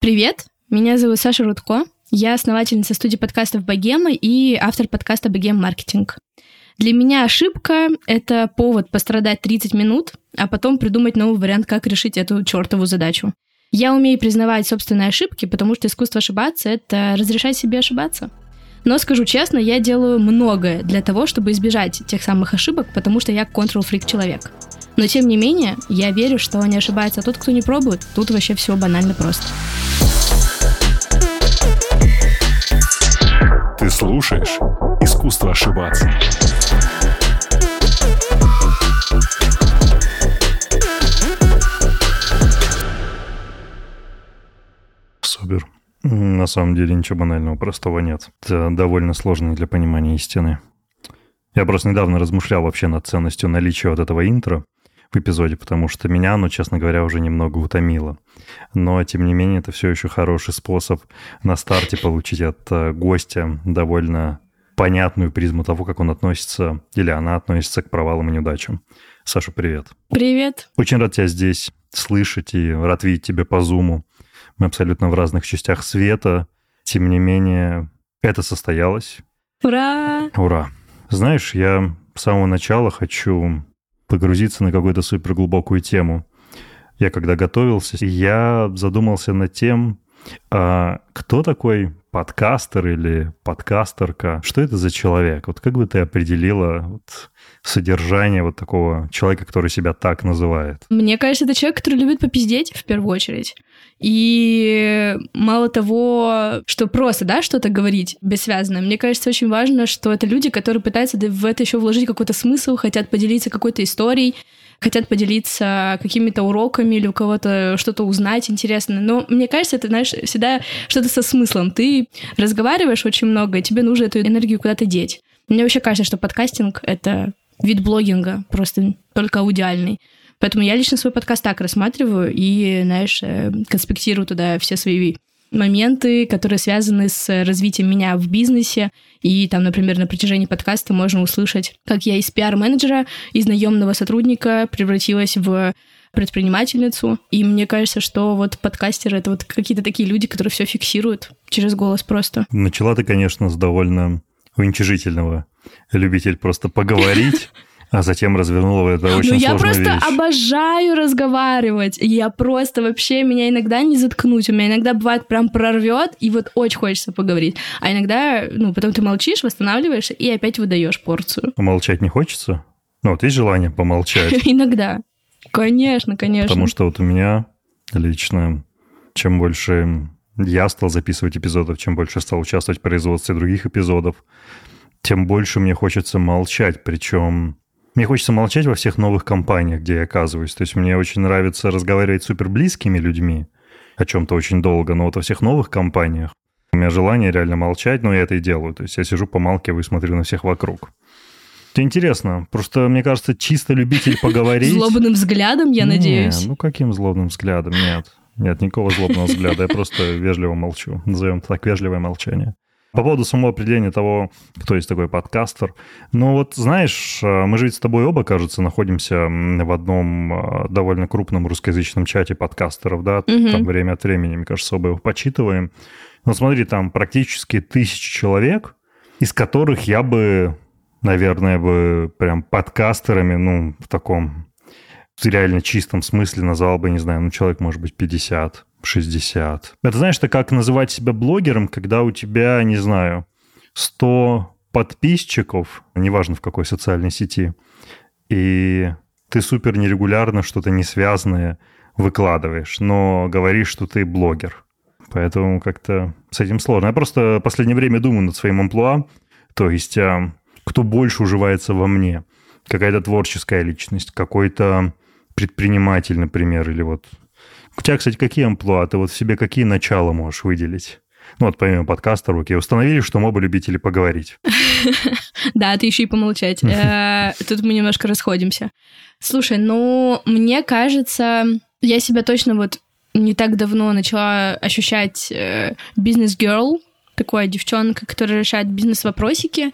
Привет, меня зовут Саша Рудко. Я основательница студии подкастов «Богема» и автор подкаста «Богем Маркетинг». Для меня ошибка — это повод пострадать 30 минут, а потом придумать новый вариант, как решить эту чертову задачу. Я умею признавать собственные ошибки, потому что искусство ошибаться — это разрешать себе ошибаться. Но скажу честно, я делаю многое для того, чтобы избежать тех самых ошибок, потому что я control-фрик человек. Но тем не менее, я верю, что не ошибается тот, кто не пробует. Тут вообще все банально просто. Ты слушаешь «Искусство ошибаться». Супер. На самом деле ничего банального, простого нет. Это довольно сложно для понимания истины. Я просто недавно размышлял вообще над ценностью наличия вот этого интро в эпизоде, потому что меня оно, честно говоря, уже немного утомило. Но, тем не менее, это все еще хороший способ на старте получить от э, гостя довольно понятную призму того, как он относится или она относится к провалам и неудачам. Саша, привет. Привет. Очень рад тебя здесь слышать и рад видеть тебя по зуму. Мы абсолютно в разных частях света. Тем не менее, это состоялось. Ура! Ура! Знаешь, я с самого начала хочу погрузиться на какую-то суперглубокую тему. Я когда готовился, я задумался над тем, а кто такой подкастер или подкастерка? Что это за человек? Вот как бы ты определила вот содержание вот такого человека, который себя так называет? Мне кажется, это человек, который любит попиздеть в первую очередь. И мало того, что просто, да, что-то говорить бессвязно, мне кажется, очень важно, что это люди, которые пытаются в это еще вложить какой-то смысл, хотят поделиться какой-то историей, хотят поделиться какими-то уроками или у кого-то что-то узнать интересно. Но мне кажется, это, знаешь, всегда что-то со смыслом. Ты разговариваешь очень много, и тебе нужно эту энергию куда-то деть. Мне вообще кажется, что подкастинг — это вид блогинга, просто только аудиальный. Поэтому я лично свой подкаст так рассматриваю и, знаешь, э, конспектирую туда все свои моменты, которые связаны с развитием меня в бизнесе. И там, например, на протяжении подкаста можно услышать, как я из пиар-менеджера, из наемного сотрудника превратилась в предпринимательницу. И мне кажется, что вот подкастеры — это вот какие-то такие люди, которые все фиксируют через голос просто. Начала ты, конечно, с довольно уничижительного. Любитель просто поговорить а затем развернула это очень Ну, я просто вещь. обожаю разговаривать. Я просто вообще, меня иногда не заткнуть. У меня иногда бывает прям прорвет, и вот очень хочется поговорить. А иногда, ну, потом ты молчишь, восстанавливаешься и опять выдаешь порцию. А молчать не хочется? Ну, вот есть желание помолчать? Иногда. Конечно, конечно. Потому что вот у меня лично, чем больше я стал записывать эпизодов, чем больше стал участвовать в производстве других эпизодов, тем больше мне хочется молчать. Причем мне хочется молчать во всех новых компаниях, где я оказываюсь. То есть мне очень нравится разговаривать с суперблизкими людьми о чем-то очень долго, но вот во всех новых компаниях у меня желание реально молчать, но я это и делаю. То есть я сижу, помалкиваю и смотрю на всех вокруг. Это интересно. Просто, мне кажется, чисто любитель поговорить... Злобным взглядом, я надеюсь. ну каким злобным взглядом? Нет. Нет, никакого злобного взгляда. Я просто вежливо молчу. Назовем так, вежливое молчание. По поводу самого определения того, кто есть такой подкастер. Ну вот, знаешь, э, мы же ведь с тобой оба, кажется, находимся в одном э, довольно крупном русскоязычном чате подкастеров, да? Мгм. Там время от времени, мне кажется, оба его почитываем. Но смотри, там практически тысячи человек, из которых я бы, наверное, бы прям подкастерами, ну, в таком реально чистом смысле назвал бы, не знаю, ну, человек, может быть, 50, 60. Это, знаешь, это как называть себя блогером, когда у тебя, не знаю, 100 подписчиков, неважно в какой социальной сети, и ты супер нерегулярно что-то не связанное выкладываешь, но говоришь, что ты блогер. Поэтому как-то с этим сложно. Я просто в последнее время думаю над своим амплуа, то есть а, кто больше уживается во мне. Какая-то творческая личность, какой-то предприниматель, например, или вот... У тебя, кстати, какие амплуа? Ты вот в себе какие начала можешь выделить? Ну вот помимо подкаста руки. Установили, что мы оба любители поговорить. Да, ты еще и помолчать. Э, Тут мы немножко расходимся. Слушай, ну, мне кажется, я себя точно вот не так давно начала ощущать э, бизнес-герл, такая девчонка, которая решает бизнес-вопросики.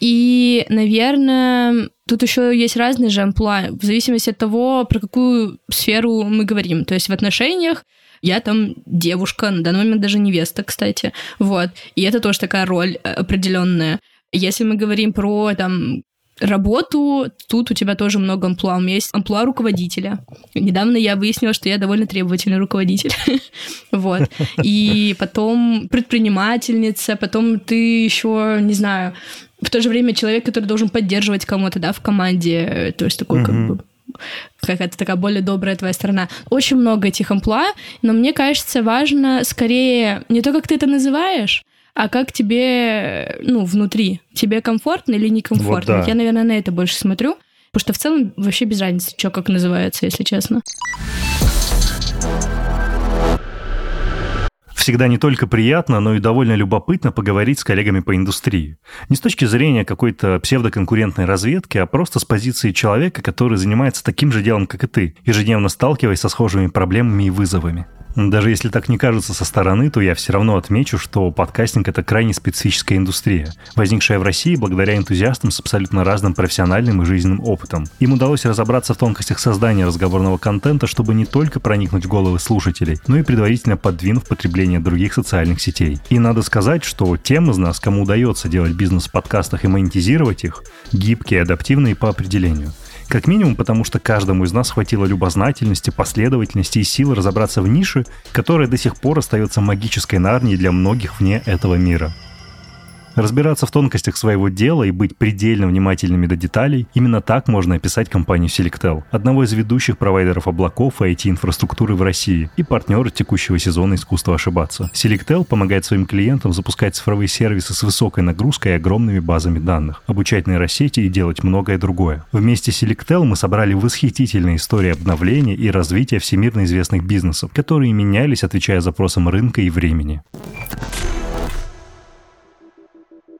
И, наверное, тут еще есть разные же амплуа, в зависимости от того, про какую сферу мы говорим. То есть в отношениях Я там девушка, на данный момент даже невеста, кстати. Вот. И это тоже такая роль э, определенная. Если мы говорим про там работу, тут у тебя тоже много амплуа. У меня есть амплуа руководителя. Недавно я выяснила, что я довольно требовательный руководитель. вот. И потом предпринимательница, потом ты еще, не знаю, в то же время человек, который должен поддерживать кому-то, да, в команде. То есть такой как бы какая-то такая более добрая твоя сторона. Очень много этих амплуа, но мне кажется, важно скорее не то, как ты это называешь, а как тебе, ну, внутри. Тебе комфортно или некомфортно? Вот да. Я, наверное, на это больше смотрю. Потому что в целом вообще без разницы, что как называется, если честно. Всегда не только приятно, но и довольно любопытно поговорить с коллегами по индустрии. Не с точки зрения какой-то псевдоконкурентной разведки, а просто с позиции человека, который занимается таким же делом, как и ты, ежедневно сталкиваясь со схожими проблемами и вызовами. Даже если так не кажется со стороны, то я все равно отмечу, что подкастинг — это крайне специфическая индустрия, возникшая в России благодаря энтузиастам с абсолютно разным профессиональным и жизненным опытом. Им удалось разобраться в тонкостях создания разговорного контента, чтобы не только проникнуть в головы слушателей, но и предварительно подвинув потребление других социальных сетей. И надо сказать, что тем из нас, кому удается делать бизнес в подкастах и монетизировать их, гибкие, адаптивные по определению — как минимум, потому что каждому из нас хватило любознательности, последовательности и силы разобраться в нише, которая до сих пор остается магической нарнией для многих вне этого мира. Разбираться в тонкостях своего дела и быть предельно внимательными до деталей – именно так можно описать компанию Selectel, одного из ведущих провайдеров облаков и IT-инфраструктуры в России и партнера текущего сезона искусства ошибаться. Selectel помогает своим клиентам запускать цифровые сервисы с высокой нагрузкой и огромными базами данных, обучать нейросети и делать многое другое. Вместе с Selectel мы собрали восхитительные истории обновления и развития всемирно известных бизнесов, которые менялись, отвечая запросам рынка и времени.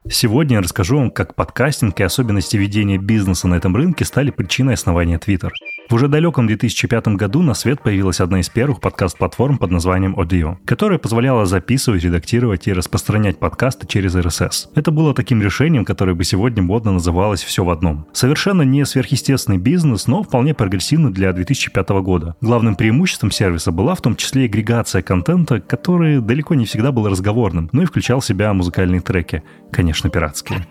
Сегодня я расскажу вам, как подкастинг и особенности ведения бизнеса на этом рынке стали причиной основания Twitter. В уже далеком 2005 году на свет появилась одна из первых подкаст-платформ под названием Audio, которая позволяла записывать, редактировать и распространять подкасты через RSS. Это было таким решением, которое бы сегодня модно называлось «все в одном». Совершенно не сверхъестественный бизнес, но вполне прогрессивный для 2005 года. Главным преимуществом сервиса была в том числе агрегация контента, который далеко не всегда был разговорным, но и включал в себя музыкальные треки, конечно, пиратские.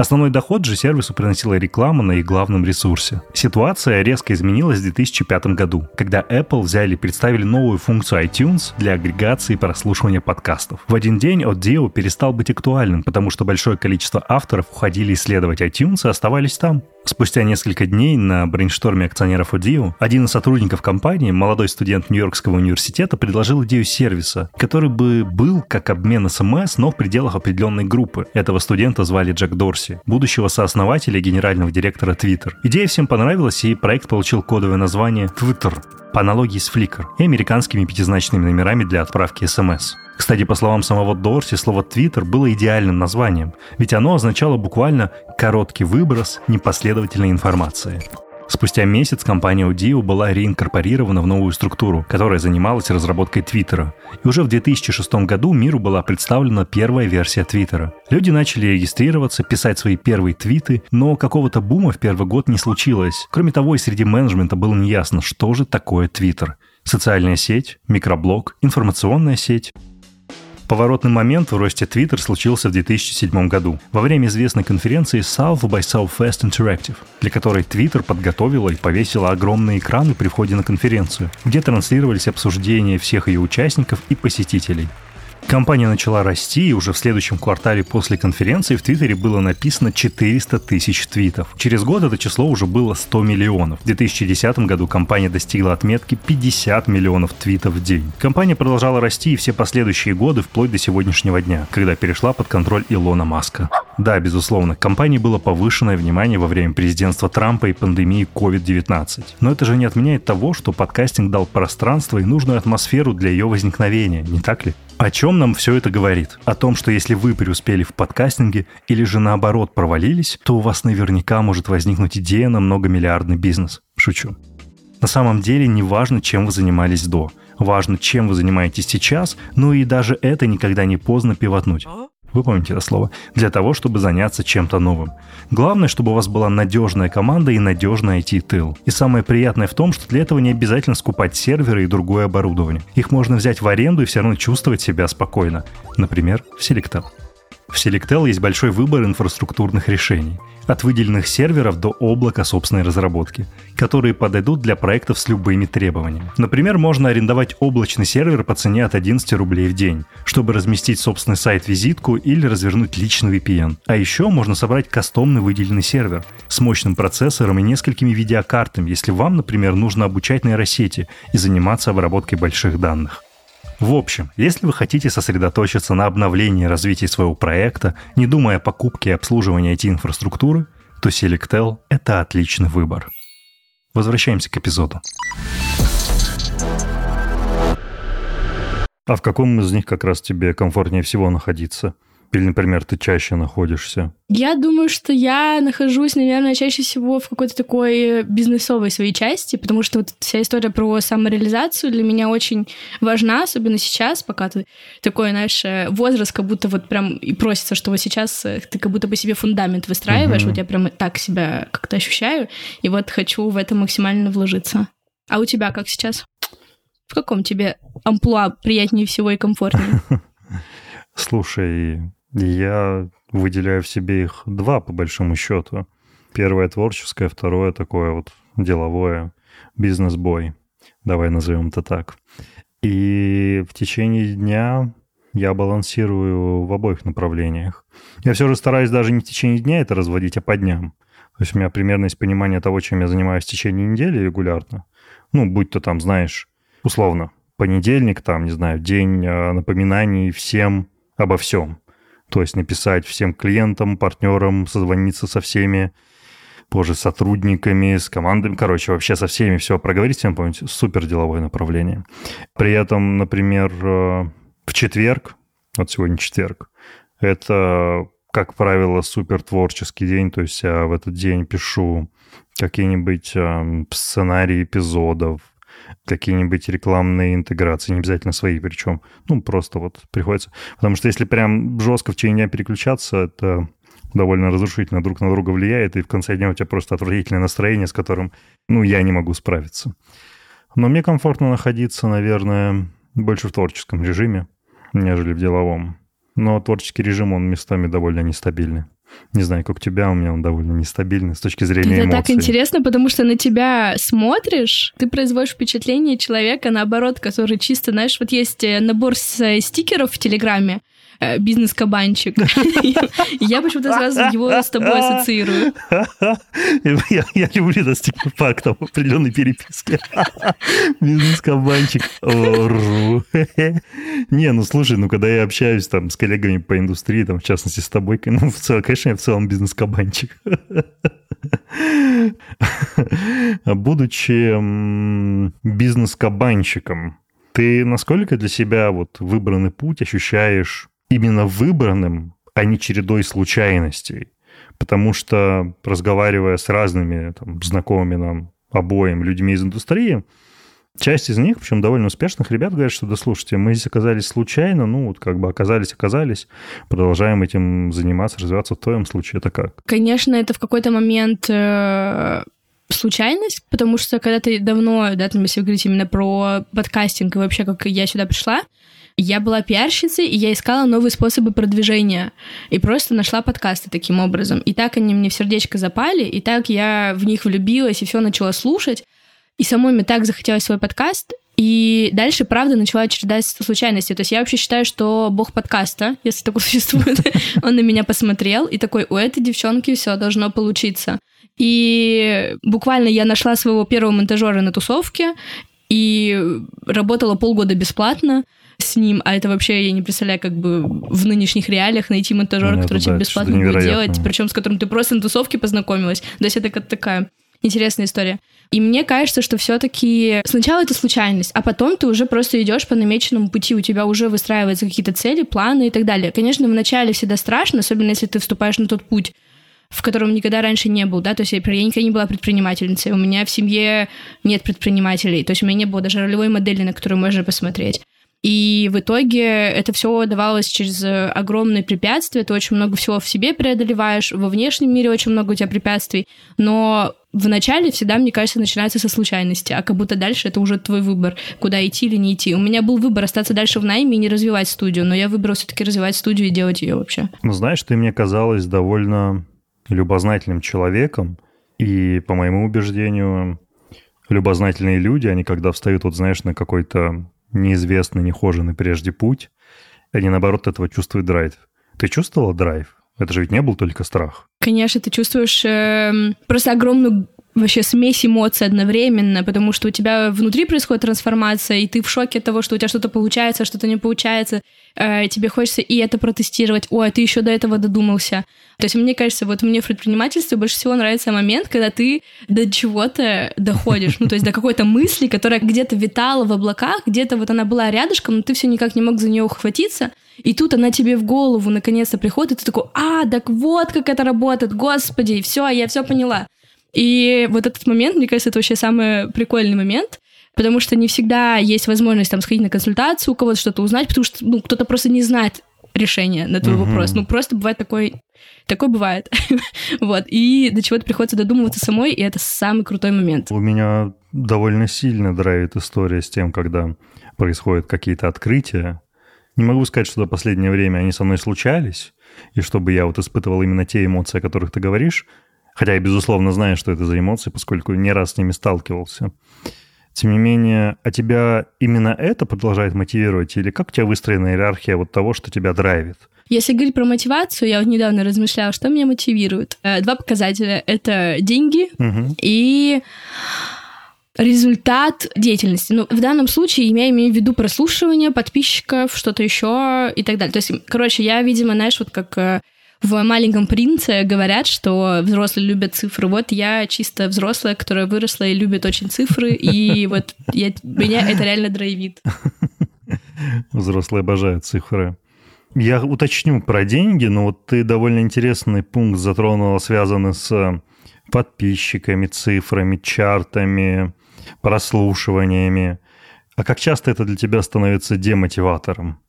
Основной доход же сервису приносила реклама на их главном ресурсе. Ситуация резко изменилась в 2005 году, когда Apple взяли и представили новую функцию iTunes для агрегации и прослушивания подкастов. В один день Audio перестал быть актуальным, потому что большое количество авторов уходили исследовать iTunes и оставались там. Спустя несколько дней на brainstorm е акционеров Audio один из сотрудников компании, молодой студент Нью-Йоркского университета, предложил идею сервиса, который бы был как обмен СМС, но в пределах определенной группы. Этого студента звали Джек Дорси, будущего сооснователя и генерального директора Twitter. Идея всем понравилась, и проект получил кодовое название Twitter по аналогии с Flickr и американскими пятизначными номерами для отправки СМС. Кстати, по словам самого Дорси, слово «твиттер» было идеальным названием, ведь оно означало буквально «короткий выброс непоследовательной информации». Спустя месяц компания Audio была реинкорпорирована в новую структуру, которая занималась разработкой Твиттера. И уже в 2006 году миру была представлена первая версия Твиттера. Люди начали регистрироваться, писать свои первые твиты, но какого-то бума в первый год не случилось. Кроме того, и среди менеджмента было неясно, что же такое Твиттер. Социальная сеть, микроблог, информационная сеть. Поворотный момент в росте Twitter случился в 2007 году, во время известной конференции South by Southwest Interactive, для которой Twitter подготовила и повесила огромные экраны при входе на конференцию, где транслировались обсуждения всех ее участников и посетителей. Компания начала расти, и уже в следующем квартале после конференции в Твиттере было написано 400 тысяч твитов. Через год это число уже было 100 миллионов. В 2010 году компания достигла отметки 50 миллионов твитов в день. Компания продолжала расти и все последующие годы вплоть до сегодняшнего дня, когда перешла под контроль Илона Маска. Да, безусловно, компании было повышенное внимание во время президентства Трампа и пандемии COVID-19. Но это же не отменяет того, что подкастинг дал пространство и нужную атмосферу для ее возникновения, не так ли? О чем нам все это говорит? О том, что если вы преуспели в подкастинге или же наоборот провалились, то у вас наверняка может возникнуть идея на многомиллиардный бизнес. Шучу. На самом деле не важно, чем вы занимались до. Важно, чем вы занимаетесь сейчас, но и даже это никогда не поздно пивотнуть. Вы помните это слово, для того, чтобы заняться чем-то новым. Главное, чтобы у вас была надежная команда и надежный IT-тыл. И самое приятное в том, что для этого не обязательно скупать серверы и другое оборудование. Их можно взять в аренду и все равно чувствовать себя спокойно. Например, в Selectel. В Selectel есть большой выбор инфраструктурных решений от выделенных серверов до облака собственной разработки, которые подойдут для проектов с любыми требованиями. Например, можно арендовать облачный сервер по цене от 11 рублей в день, чтобы разместить собственный сайт-визитку или развернуть личный VPN. А еще можно собрать кастомный выделенный сервер с мощным процессором и несколькими видеокартами, если вам, например, нужно обучать нейросети и заниматься обработкой больших данных. В общем, если вы хотите сосредоточиться на обновлении и развитии своего проекта, не думая о покупке и обслуживании IT-инфраструктуры, то Selectel – это отличный выбор. Возвращаемся к эпизоду. А в каком из них как раз тебе комфортнее всего находиться? Или, например, ты чаще находишься? Я думаю, что я нахожусь, наверное, чаще всего в какой-то такой бизнесовой своей части, потому что вот вся история про самореализацию для меня очень важна, особенно сейчас, пока ты такой, знаешь, э, возраст, как будто вот прям и просится, что вот сейчас э, ты как будто бы себе фундамент выстраиваешь, uh-huh. вот я прям так себя как-то ощущаю, и вот хочу в это максимально вложиться. А у тебя как сейчас? В каком тебе амплуа приятнее всего и комфортнее? Слушай, я выделяю в себе их два, по большому счету. Первое творческое, второе такое вот деловое, бизнес-бой. Давай назовем это так. И в течение дня я балансирую в обоих направлениях. Я все же стараюсь даже не в течение дня это разводить, а по дням. То есть у меня примерно есть понимание того, чем я занимаюсь в течение недели регулярно. Ну, будь то там, знаешь, условно, понедельник, там, не знаю, день а, напоминаний всем обо всем. То есть написать всем клиентам, партнерам, созвониться со всеми, позже сотрудниками, с командами, короче, вообще со всеми все проговорить, всем помните, супер деловое направление. При этом, например, э, в четверг, вот сегодня четверг, это, как правило, супер творческий день, то есть я в этот день пишу какие-нибудь э, сценарии эпизодов, какие-нибудь рекламные интеграции, не обязательно свои причем. Ну, просто вот приходится. Потому что если прям жестко в течение дня переключаться, это довольно разрушительно друг на друга влияет, и в конце дня у тебя просто отвратительное настроение, с которым, ну, я не могу справиться. Но мне комфортно находиться, наверное, больше в творческом режиме, нежели в деловом. Но творческий режим, он местами довольно нестабильный. Не знаю, как у тебя, у меня он довольно нестабильный с точки зрения Это эмоций. так интересно, потому что на тебя смотришь, ты производишь впечатление человека, наоборот, который чисто, знаешь, вот есть э, набор э, стикеров в Телеграме, бизнес-кабанчик. Я почему-то сразу его с тобой ассоциирую. Я люблю этот фактов в определенной переписке. Бизнес-кабанчик. Не, ну слушай, ну когда я общаюсь там с коллегами по индустрии, там в частности с тобой, ну в целом, конечно, я в целом бизнес-кабанчик. Будучи бизнес-кабанчиком, ты насколько для себя вот выбранный путь ощущаешь именно выбранным, а не чередой случайностей. Потому что, разговаривая с разными там, знакомыми нам обоим людьми из индустрии, часть из них, причем довольно успешных ребят, говорят, что да слушайте, мы здесь оказались случайно, ну вот как бы оказались, оказались, продолжаем этим заниматься, развиваться. В твоем случае это как? Конечно, это в какой-то момент э, случайность, потому что когда ты давно, да, там, если вы говорите именно про подкастинг и вообще, как я сюда пришла, я была пиарщицей, и я искала новые способы продвижения. И просто нашла подкасты таким образом. И так они мне в сердечко запали, и так я в них влюбилась, и все начала слушать. И самой мне так захотелось свой подкаст, и дальше, правда, начала череда случайностей. То есть я вообще считаю, что бог подкаста, если такой существует, он на меня посмотрел и такой, у этой девчонки все должно получиться. И буквально я нашла своего первого монтажера на тусовке и работала полгода бесплатно с ним, а это вообще, я не представляю, как бы в нынешних реалиях найти монтажера, Нет, который тебе бесплатно будет делать, причем с которым ты просто на тусовке познакомилась. То есть это как такая интересная история. И мне кажется, что все-таки сначала это случайность, а потом ты уже просто идешь по намеченному пути, у тебя уже выстраиваются какие-то цели, планы и так далее. Конечно, вначале всегда страшно, особенно если ты вступаешь на тот путь, в котором никогда раньше не был, да, то есть я, я никогда не была предпринимательницей, у меня в семье нет предпринимателей, то есть у меня не было даже ролевой модели, на которую можно посмотреть. И в итоге это все давалось через огромные препятствия. Ты очень много всего в себе преодолеваешь, во внешнем мире очень много у тебя препятствий. Но в начале всегда, мне кажется, начинается со случайности, а как будто дальше это уже твой выбор, куда идти или не идти. У меня был выбор остаться дальше в найме и не развивать студию, но я выбрал все-таки развивать студию и делать ее вообще. Ну, знаешь, ты мне казалась довольно любознательным человеком, и, по моему убеждению, любознательные люди, они когда встают, вот знаешь, на какой-то неизвестный, нехоженный прежде путь, они, наоборот, этого чувствуют драйв. Ты чувствовала драйв? Это же ведь не был только страх. Конечно, ты чувствуешь э, просто огромную вообще смесь эмоций одновременно, потому что у тебя внутри происходит трансформация, и ты в шоке от того, что у тебя что-то получается, что-то не получается. Э, тебе хочется и это протестировать. Ой, а ты еще до этого додумался. То есть мне кажется, вот мне в предпринимательстве больше всего нравится момент, когда ты до чего-то доходишь, ну то есть до какой-то мысли, которая где-то витала в облаках, где-то вот она была рядышком, но ты все никак не мог за нее ухватиться, и тут она тебе в голову наконец-то приходит, и ты такой, а, так вот как это работает, господи, все, я все поняла. И вот этот момент, мне кажется, это вообще самый прикольный момент, потому что не всегда есть возможность там сходить на консультацию, у кого-то что-то узнать, потому что ну, кто-то просто не знает решение на твой угу. вопрос. Ну, просто бывает такой... Такое бывает. вот. И до чего-то приходится додумываться самой, и это самый крутой момент. У меня довольно сильно драйвит история с тем, когда происходят какие-то открытия. Не могу сказать, что за последнее время они со мной случались, и чтобы я вот испытывал именно те эмоции, о которых ты говоришь, Хотя я, безусловно, знаю, что это за эмоции, поскольку не раз с ними сталкивался. Тем не менее, а тебя именно это продолжает мотивировать? Или как у тебя выстроена иерархия вот того, что тебя драйвит? Если говорить про мотивацию, я вот недавно размышляла, что меня мотивирует. Э, два показателя — это деньги угу. и результат деятельности. Ну, в данном случае я имею в виду прослушивание подписчиков, что-то еще и так далее. То есть, короче, я, видимо, знаешь, вот как э, в «Маленьком принце» говорят, что взрослые любят цифры. Вот я чисто взрослая, которая выросла и любит очень цифры, и вот я, меня это реально драйвит. Взрослые обожают цифры. Я уточню про деньги, но вот ты довольно интересный пункт затронула, связанный с подписчиками, цифрами, чартами, прослушиваниями. А как часто это для тебя становится демотиватором?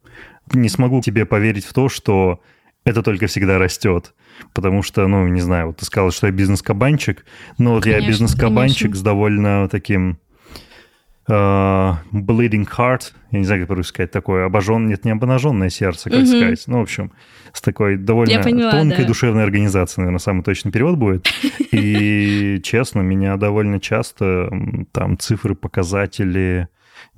Не смогу тебе поверить в то, что это только всегда растет. Потому что, ну, не знаю, вот ты сказал, что я бизнес-кабанчик, но вот конечно, я бизнес-кабанчик с довольно таким uh, bleeding heart, я не знаю, как по сказать, такое обожжен, нет, не обнаженное сердце, как угу. сказать, ну, в общем, с такой довольно поняла, тонкой да. душевной организацией, наверное, самый точный перевод будет. И, честно, меня довольно часто там цифры, показатели,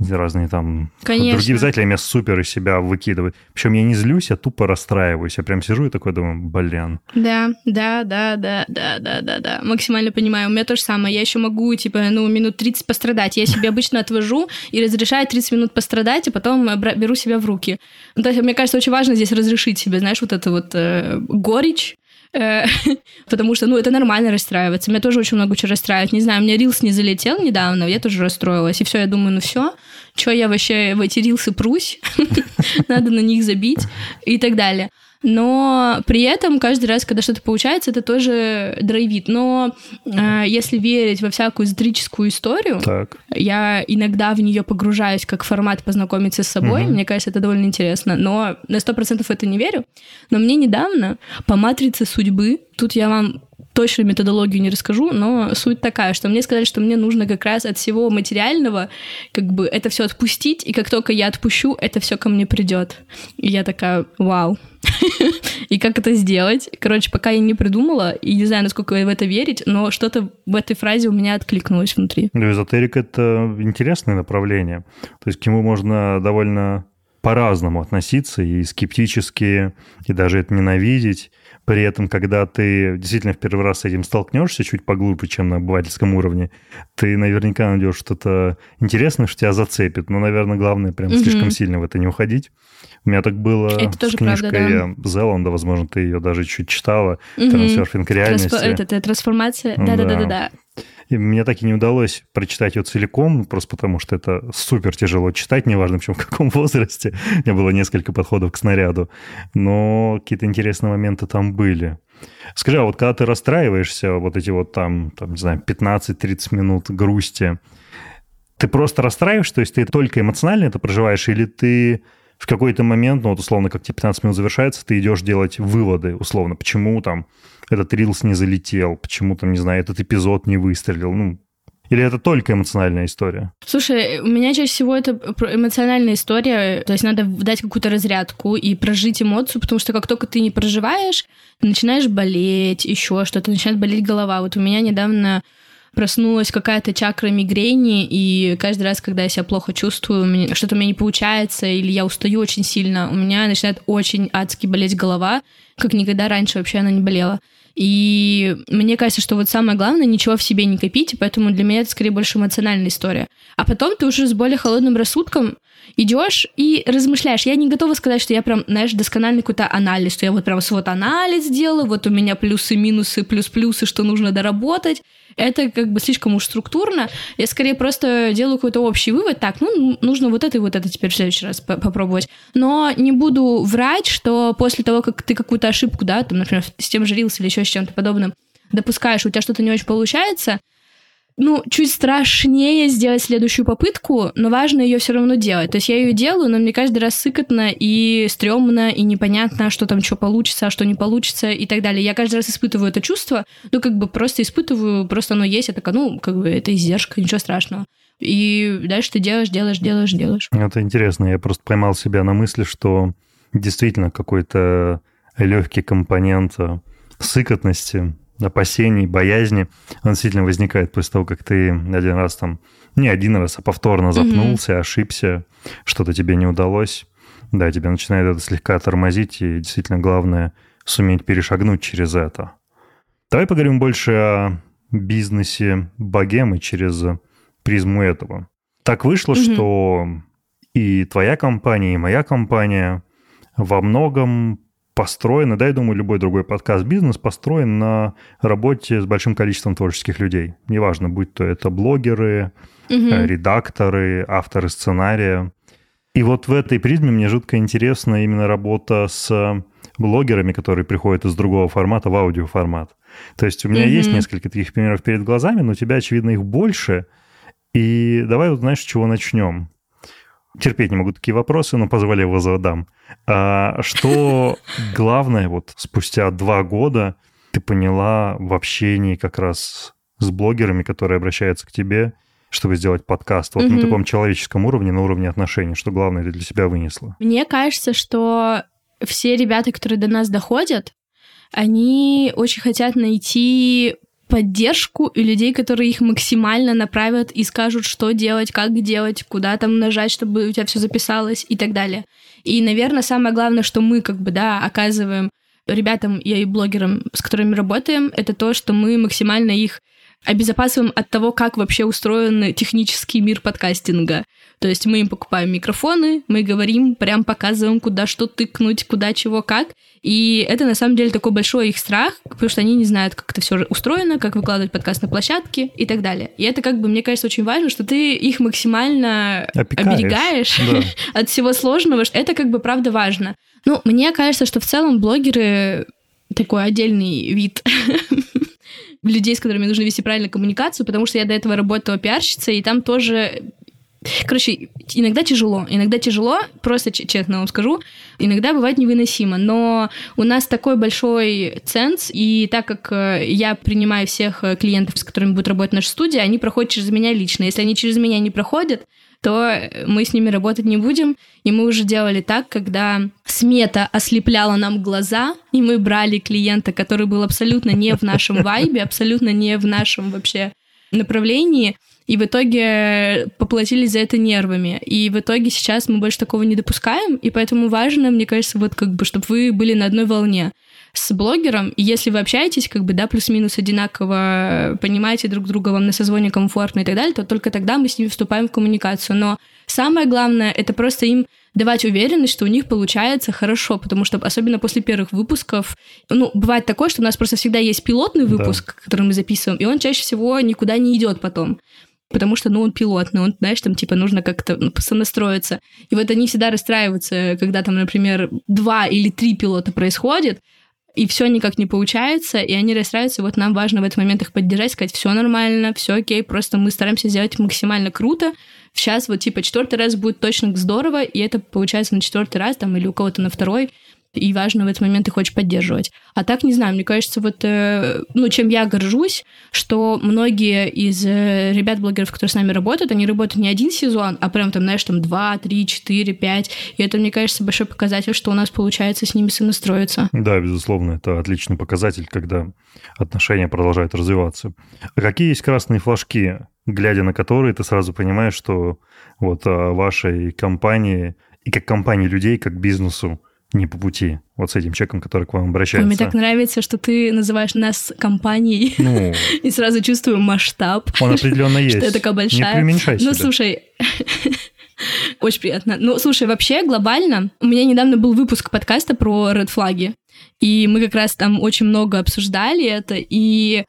разные там Конечно. другие издатели меня супер из себя выкидывают. Причем я не злюсь, я тупо расстраиваюсь. Я прям сижу и такой думаю, блин. Да, да, да, да, да, да, да, да. Максимально понимаю. У меня то же самое. Я еще могу, типа, ну, минут 30 пострадать. Я себе обычно отвожу и разрешаю 30 минут пострадать, и потом беру себя в руки. Ну, то есть, мне кажется, очень важно здесь разрешить себе, знаешь, вот это вот э, горечь, потому что, ну, это нормально расстраиваться. Меня тоже очень много чего расстраивает. Не знаю, меня рилс не залетел недавно, я тоже расстроилась. И все, я думаю, ну все, что я вообще в эти рилсы прусь, надо на них забить и так далее но при этом каждый раз, когда что-то получается, это тоже драйвит. Но э, если верить во всякую эзотерическую историю, так. я иногда в нее погружаюсь как формат познакомиться с собой. Угу. Мне кажется, это довольно интересно. Но на сто процентов это не верю. Но мне недавно по матрице судьбы, тут я вам точно методологию не расскажу, но суть такая, что мне сказали, что мне нужно как раз от всего материального как бы это все отпустить, и как только я отпущу, это все ко мне придет. И я такая, вау. И как это сделать? Короче, пока я не придумала, и не знаю, насколько в это верить, но что-то в этой фразе у меня откликнулось внутри. Ну, эзотерика — это интересное направление. То есть к нему можно довольно по-разному относиться и скептически, и даже это ненавидеть. При этом, когда ты действительно в первый раз с этим столкнешься чуть поглубже, чем на обывательском уровне, ты наверняка найдешь что-то интересное, что тебя зацепит. Но, наверное, главное прям угу. слишком сильно в это не уходить. У меня так было это тоже с книжкой правда, да. Зеланда, возможно, ты ее даже чуть читала, угу. «Трансерфинг реальности». Трансфо- это, это трансформация, да-да-да-да. И мне так и не удалось прочитать ее целиком, просто потому что это супер тяжело читать, неважно, в чем в каком возрасте. У меня было несколько подходов к снаряду. Но какие-то интересные моменты там были. Скажи, а вот когда ты расстраиваешься, вот эти вот там, там не знаю, 15-30 минут грусти, ты просто расстраиваешься, то есть ты только эмоционально это проживаешь, или ты в какой-то момент, ну вот условно, как тебе 15 минут завершается, ты идешь делать выводы, условно, почему там этот рилс не залетел, почему там, не знаю, этот эпизод не выстрелил, ну, или это только эмоциональная история? Слушай, у меня чаще всего это эмоциональная история. То есть надо дать какую-то разрядку и прожить эмоцию, потому что как только ты не проживаешь, начинаешь болеть, еще что-то, начинает болеть голова. Вот у меня недавно проснулась какая-то чакра мигрени, и каждый раз, когда я себя плохо чувствую, что-то у меня не получается, или я устаю очень сильно, у меня начинает очень адски болеть голова, как никогда раньше вообще она не болела. И мне кажется, что вот самое главное, ничего в себе не копить, поэтому для меня это скорее больше эмоциональная история. А потом ты уже с более холодным рассудком идешь и размышляешь. Я не готова сказать, что я прям, знаешь, доскональный какой-то анализ, что я вот прям свод анализ делаю, вот у меня плюсы, минусы, плюс-плюсы, что нужно доработать. Это как бы слишком уж структурно. Я скорее просто делаю какой-то общий вывод. Так, ну, нужно вот это и вот это теперь в следующий раз попробовать. Но не буду врать, что после того, как ты какую-то ошибку, да, там, например, с тем же Reels или еще с чем-то подобным, допускаешь, у тебя что-то не очень получается, ну, чуть страшнее сделать следующую попытку, но важно ее все равно делать. То есть я ее делаю, но мне каждый раз сыкотно и стрёмно, и непонятно, что там что получится, а что не получится и так далее. Я каждый раз испытываю это чувство, ну, как бы просто испытываю, просто оно есть, я такая, ну, как бы это издержка, ничего страшного. И дальше ты делаешь, делаешь, делаешь, делаешь. Это интересно. Я просто поймал себя на мысли, что действительно какой-то легкий компонент сыкотности опасений, боязни, он действительно возникает после того, как ты один раз там, не один раз, а повторно запнулся, mm-hmm. ошибся, что-то тебе не удалось. Да, тебя начинает это слегка тормозить, и действительно главное суметь перешагнуть через это. Давай поговорим больше о бизнесе богемы через призму этого. Так вышло, mm-hmm. что и твоя компания, и моя компания во многом построена, да, я думаю, любой другой подкаст-бизнес построен на работе с большим количеством творческих людей. Неважно, будь то это блогеры, угу. редакторы, авторы сценария. И вот в этой призме мне жутко интересна именно работа с блогерами, которые приходят из другого формата в аудиоформат. То есть у меня mm есть несколько таких примеров перед глазами, но у тебя, очевидно, их больше. И давай вот, знаешь, с чего начнем. Терпеть не могу такие вопросы, но позволю его задам. А что главное, вот спустя два года ты поняла в общении как раз с блогерами, которые обращаются к тебе, чтобы сделать подкаст, вот угу. на таком человеческом уровне, на уровне отношений, что главное ты для себя вынесла? Мне кажется, что все ребята, которые до нас доходят, они очень хотят найти поддержку и людей, которые их максимально направят и скажут, что делать, как делать, куда там нажать, чтобы у тебя все записалось и так далее. И, наверное, самое главное, что мы как бы, да, оказываем ребятам и блогерам, с которыми работаем, это то, что мы максимально их обезопасиваем от того, как вообще устроен технический мир подкастинга. То есть мы им покупаем микрофоны, мы говорим, прям показываем, куда что тыкнуть, куда чего как. И это на самом деле такой большой их страх, потому что они не знают, как это все устроено, как выкладывать подкаст на площадке и так далее. И это как бы, мне кажется, очень важно, что ты их максимально Опекаешь. оберегаешь да. от всего сложного. Это как бы правда важно. Ну, мне кажется, что в целом блогеры такой отдельный вид людей, с которыми нужно вести правильную коммуникацию, потому что я до этого работала пиарщицей, и там тоже Короче, иногда тяжело. Иногда тяжело, просто честно вам скажу. Иногда бывает невыносимо. Но у нас такой большой ценз, и так как э, я принимаю всех э, клиентов, с которыми будет работать наша студия, они проходят через меня лично. Если они через меня не проходят, то мы с ними работать не будем. И мы уже делали так, когда смета ослепляла нам глаза, и мы брали клиента, который был абсолютно не в нашем вайбе, абсолютно не в нашем вообще направлении, и в итоге поплатились за это нервами. И в итоге сейчас мы больше такого не допускаем, и поэтому важно, мне кажется, вот как бы, чтобы вы были на одной волне с блогером, и если вы общаетесь, как бы, да, плюс-минус одинаково, понимаете друг друга, вам на созвоне комфортно и так далее, то только тогда мы с ними вступаем в коммуникацию. Но самое главное — это просто им давать уверенность, что у них получается хорошо, потому что особенно после первых выпусков, ну, бывает такое, что у нас просто всегда есть пилотный выпуск, да. который мы записываем, и он чаще всего никуда не идет потом потому что, ну, он пилотный, он, знаешь, там, типа, нужно как-то ну, сонастроиться. И вот они всегда расстраиваются, когда там, например, два или три пилота происходит, и все никак не получается, и они расстраиваются, вот нам важно в этот момент их поддержать, сказать, все нормально, все окей, просто мы стараемся сделать максимально круто, сейчас вот типа четвертый раз будет точно здорово, и это получается на четвертый раз там или у кого-то на второй, и важно в этот момент их очень поддерживать. А так, не знаю, мне кажется, вот, э, ну, чем я горжусь, что многие из э, ребят-блогеров, которые с нами работают, они работают не один сезон, а прям там, знаешь, там два, три, четыре, пять. И это, мне кажется, большой показатель, что у нас получается с ними сонастроиться. Да, безусловно, это отличный показатель, когда отношения продолжают развиваться. А какие есть красные флажки, глядя на которые ты сразу понимаешь, что вот а, вашей компании и как компании людей, как бизнесу не по пути вот с этим человеком, который к вам обращается. Мне так нравится, что ты называешь нас компанией, ну, и сразу чувствую масштаб. Он определенно есть. Что это такая большая. Не преуменьшай Ну, слушай, очень приятно. Ну, слушай, вообще глобально, у меня недавно был выпуск подкаста про red флаги, и мы как раз там очень много обсуждали это, и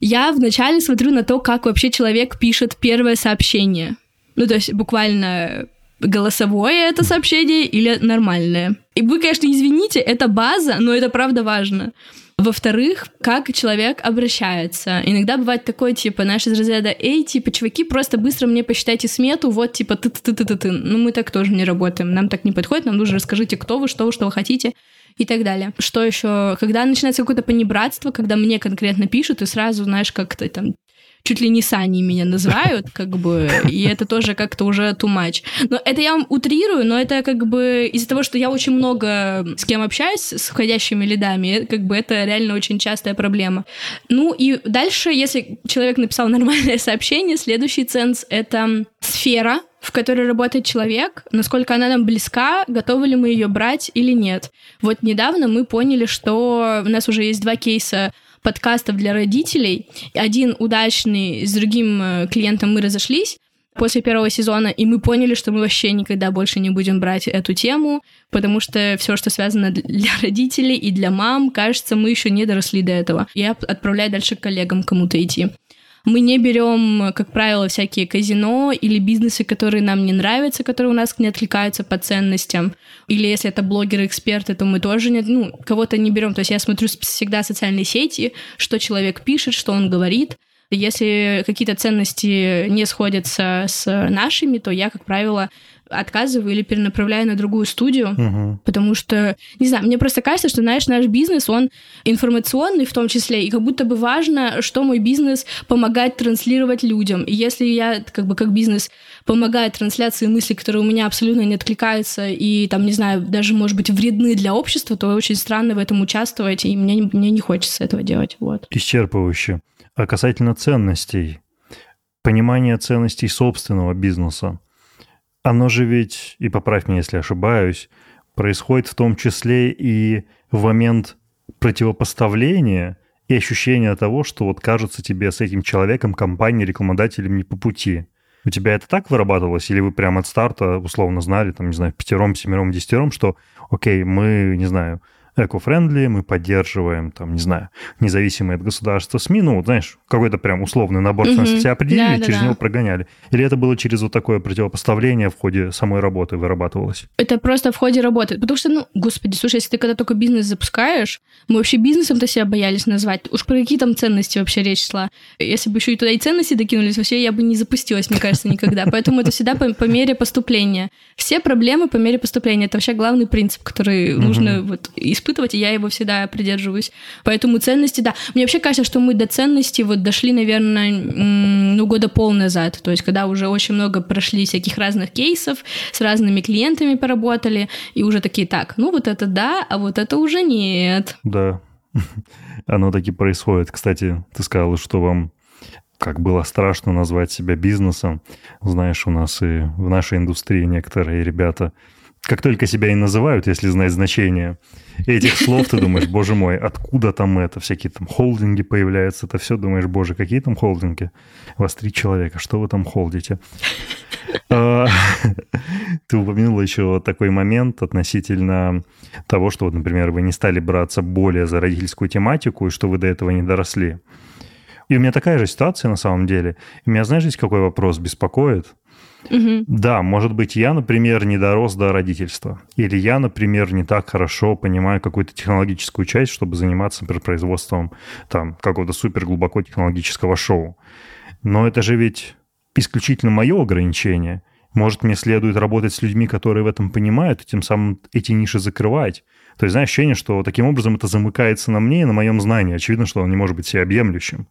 я вначале смотрю на то, как вообще человек пишет первое сообщение. Ну, то есть буквально голосовое это сообщение или нормальное. И вы, конечно, извините, это база, но это правда важно. Во-вторых, как человек обращается. Иногда бывает такое, типа, наш из разряда, эй, типа, чуваки, просто быстро мне посчитайте смету, вот, типа, ты ты ты ты ты Ну, мы так тоже не работаем, нам так не подходит, нам нужно расскажите, кто вы, что вы, что вы хотите и так далее. Что еще? Когда начинается какое-то понебратство, когда мне конкретно пишут, и сразу, знаешь, как-то там чуть ли не Сани меня называют, как бы, и это тоже как-то уже too much. Но это я вам утрирую, но это как бы из-за того, что я очень много с кем общаюсь, с входящими лидами, как бы это реально очень частая проблема. Ну и дальше, если человек написал нормальное сообщение, следующий ценз — это сфера, в которой работает человек, насколько она нам близка, готовы ли мы ее брать или нет. Вот недавно мы поняли, что у нас уже есть два кейса подкастов для родителей. Один удачный, с другим э, клиентом мы разошлись после первого сезона, и мы поняли, что мы вообще никогда больше не будем брать эту тему, потому что все, что связано для родителей и для мам, кажется, мы еще не доросли до этого. Я отправляю дальше коллегам кому-то идти. Мы не берем, как правило, всякие казино или бизнесы, которые нам не нравятся, которые у нас не откликаются по ценностям. Или если это блогеры-эксперты, то мы тоже не, ну, кого-то не берем. То есть я смотрю всегда социальные сети, что человек пишет, что он говорит. Если какие-то ценности не сходятся с нашими, то я, как правило, отказываю или перенаправляю на другую студию, угу. потому что, не знаю, мне просто кажется, что, знаешь, наш бизнес, он информационный в том числе, и как будто бы важно, что мой бизнес помогает транслировать людям. И если я, как бы, как бизнес помогает трансляции мыслей, которые у меня абсолютно не откликаются и, там, не знаю, даже, может быть, вредны для общества, то очень странно в этом участвовать, и мне, мне не хочется этого делать. Вот. Исчерпывающе. А касательно ценностей, понимание ценностей собственного бизнеса, оно же ведь, и поправь меня, если ошибаюсь, происходит в том числе и в момент противопоставления и ощущения того, что вот кажется тебе с этим человеком, компанией, рекламодателем не по пути. У тебя это так вырабатывалось? Или вы прямо от старта условно знали, там, не знаю, пятером, семером, десятером, что, окей, мы, не знаю, эко-френдли, мы поддерживаем, там, не знаю, независимые от государства СМИ, ну, вот, знаешь, какой-то прям условный набор угу. себя определили, да, через да, него прогоняли. Или это было через вот такое противопоставление в ходе самой работы вырабатывалось? Это просто в ходе работы. Потому что, ну, господи, слушай, если ты когда только бизнес запускаешь, мы вообще бизнесом-то себя боялись назвать. Уж про какие там ценности вообще речь шла. Если бы еще и туда и ценности докинулись, вообще я бы не запустилась, мне кажется, никогда. Поэтому это всегда по, по мере поступления. Все проблемы по мере поступления. Это вообще главный принцип, который нужно вот использовать испытывать, и я его всегда придерживаюсь. Поэтому ценности, да. Мне вообще кажется, что мы до ценностей вот дошли, наверное, ну, года пол назад. То есть, когда уже очень много прошли всяких разных кейсов, с разными клиентами поработали, и уже такие, так, ну, вот это да, а вот это уже нет. Да, оно таки происходит. Кстати, ты сказала, что вам как было страшно назвать себя бизнесом. Знаешь, у нас и в нашей индустрии некоторые ребята как только себя и называют, если знать значение этих слов, ты думаешь, боже мой, откуда там это? Всякие там холдинги появляются, это все думаешь, боже, какие там холдинги? Вас три человека, что вы там холдите? А, ты упомянула еще такой момент относительно того, что, вот, например, вы не стали браться более за родительскую тематику, и что вы до этого не доросли. И у меня такая же ситуация на самом деле. И меня, знаешь, здесь какой вопрос беспокоит? Мгм. Да, может быть, я, например, не дорос до родительства. Или я, например, не так хорошо понимаю какую-то технологическую часть, чтобы заниматься, например, производством там какого-то супер глубоко технологического шоу. Но это же ведь исключительно мое ограничение. Может, мне следует работать с людьми, которые в этом понимают, и тем самым эти ниши закрывать. То есть, знаешь, ощущение, что таким образом это замыкается на мне и на моем знании. Очевидно, что он не может быть всеобъемлющим.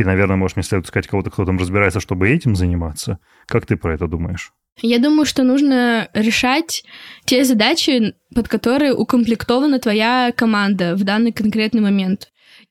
И, наверное, может, мне следует искать кого-то, кто там разбирается, чтобы этим заниматься. Как ты про это думаешь? Я думаю, что нужно решать те задачи, под которые укомплектована твоя команда в данный конкретный момент.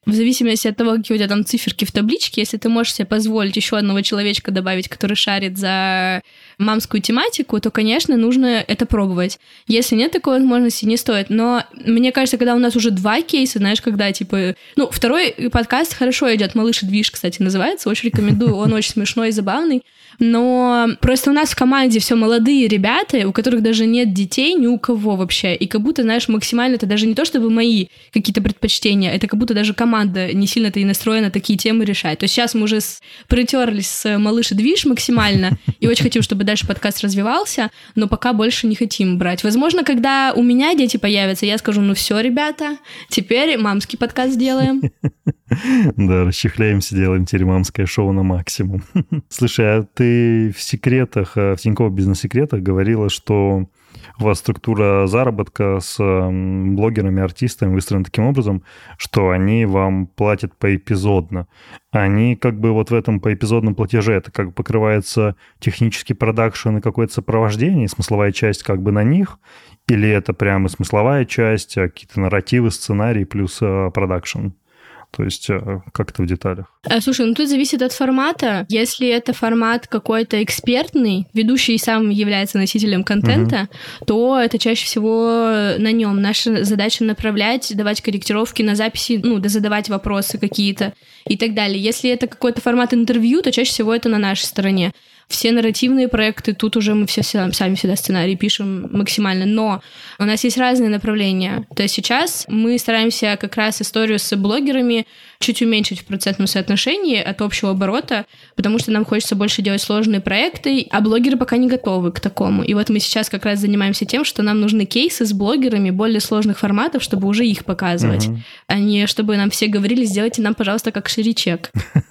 В зависимости от того, какие у тебя там циферки в табличке, если ты можешь себе позволить еще одного человечка добавить, который шарит за мамскую тематику, то, конечно, нужно это пробовать. Если нет такой возможности, не стоит. Но мне кажется, когда у нас уже два кейса, знаешь, когда, типа... Ну, второй подкаст хорошо идет, «Малыш и движ», кстати, называется, очень рекомендую, он очень смешной и забавный. Но просто у нас в команде все молодые ребята, у которых даже нет детей ни у кого вообще. И как будто, знаешь, максимально это даже не то, чтобы мои какие-то предпочтения, это как будто даже команда не сильно-то и настроена такие темы решать. То есть сейчас мы уже с... притерлись с малыш и движ максимально, и очень хотим, чтобы дальше подкаст развивался, но пока больше не хотим брать. Возможно, когда у меня дети появятся, я скажу, ну все, ребята, теперь мамский подкаст сделаем. Да, расчехляемся, делаем теремамское шоу на максимум. Слушай, а ты в секретах, э, в Тинькофф бизнес-секретах говорила, что у вас структура заработка с блогерами, артистами выстроена таким образом, что они вам платят поэпизодно. Они как бы вот в этом поэпизодном платеже, это как бы покрывается технический продакшн и какое-то сопровождение, смысловая часть как бы на них, или это прямо смысловая часть, а какие-то нарративы, сценарии плюс э, продакшн? То есть э, как это в деталях? А, Слушай, ну тут зависит от формата. Если это формат какой-то экспертный, ведущий сам является носителем контента, то это чаще всего на нем. Наша задача направлять, давать корректировки на записи, ну, да задавать вопросы какие-то и так далее. Если это какой-то формат интервью, то чаще всего это на нашей стороне. Все нарративные проекты, тут уже мы все сами всегда сценарий пишем максимально. Но у нас есть разные направления. То есть сейчас мы стараемся как раз историю с блогерами чуть уменьшить в процентном соотношении от общего оборота, потому что нам хочется больше делать сложные проекты, а блогеры пока не готовы к такому. И вот мы сейчас как раз занимаемся тем, что нам нужны кейсы с блогерами более сложных форматов, чтобы уже их показывать, Мгм. а не чтобы нам все говорили, сделайте нам, пожалуйста, как ширичек.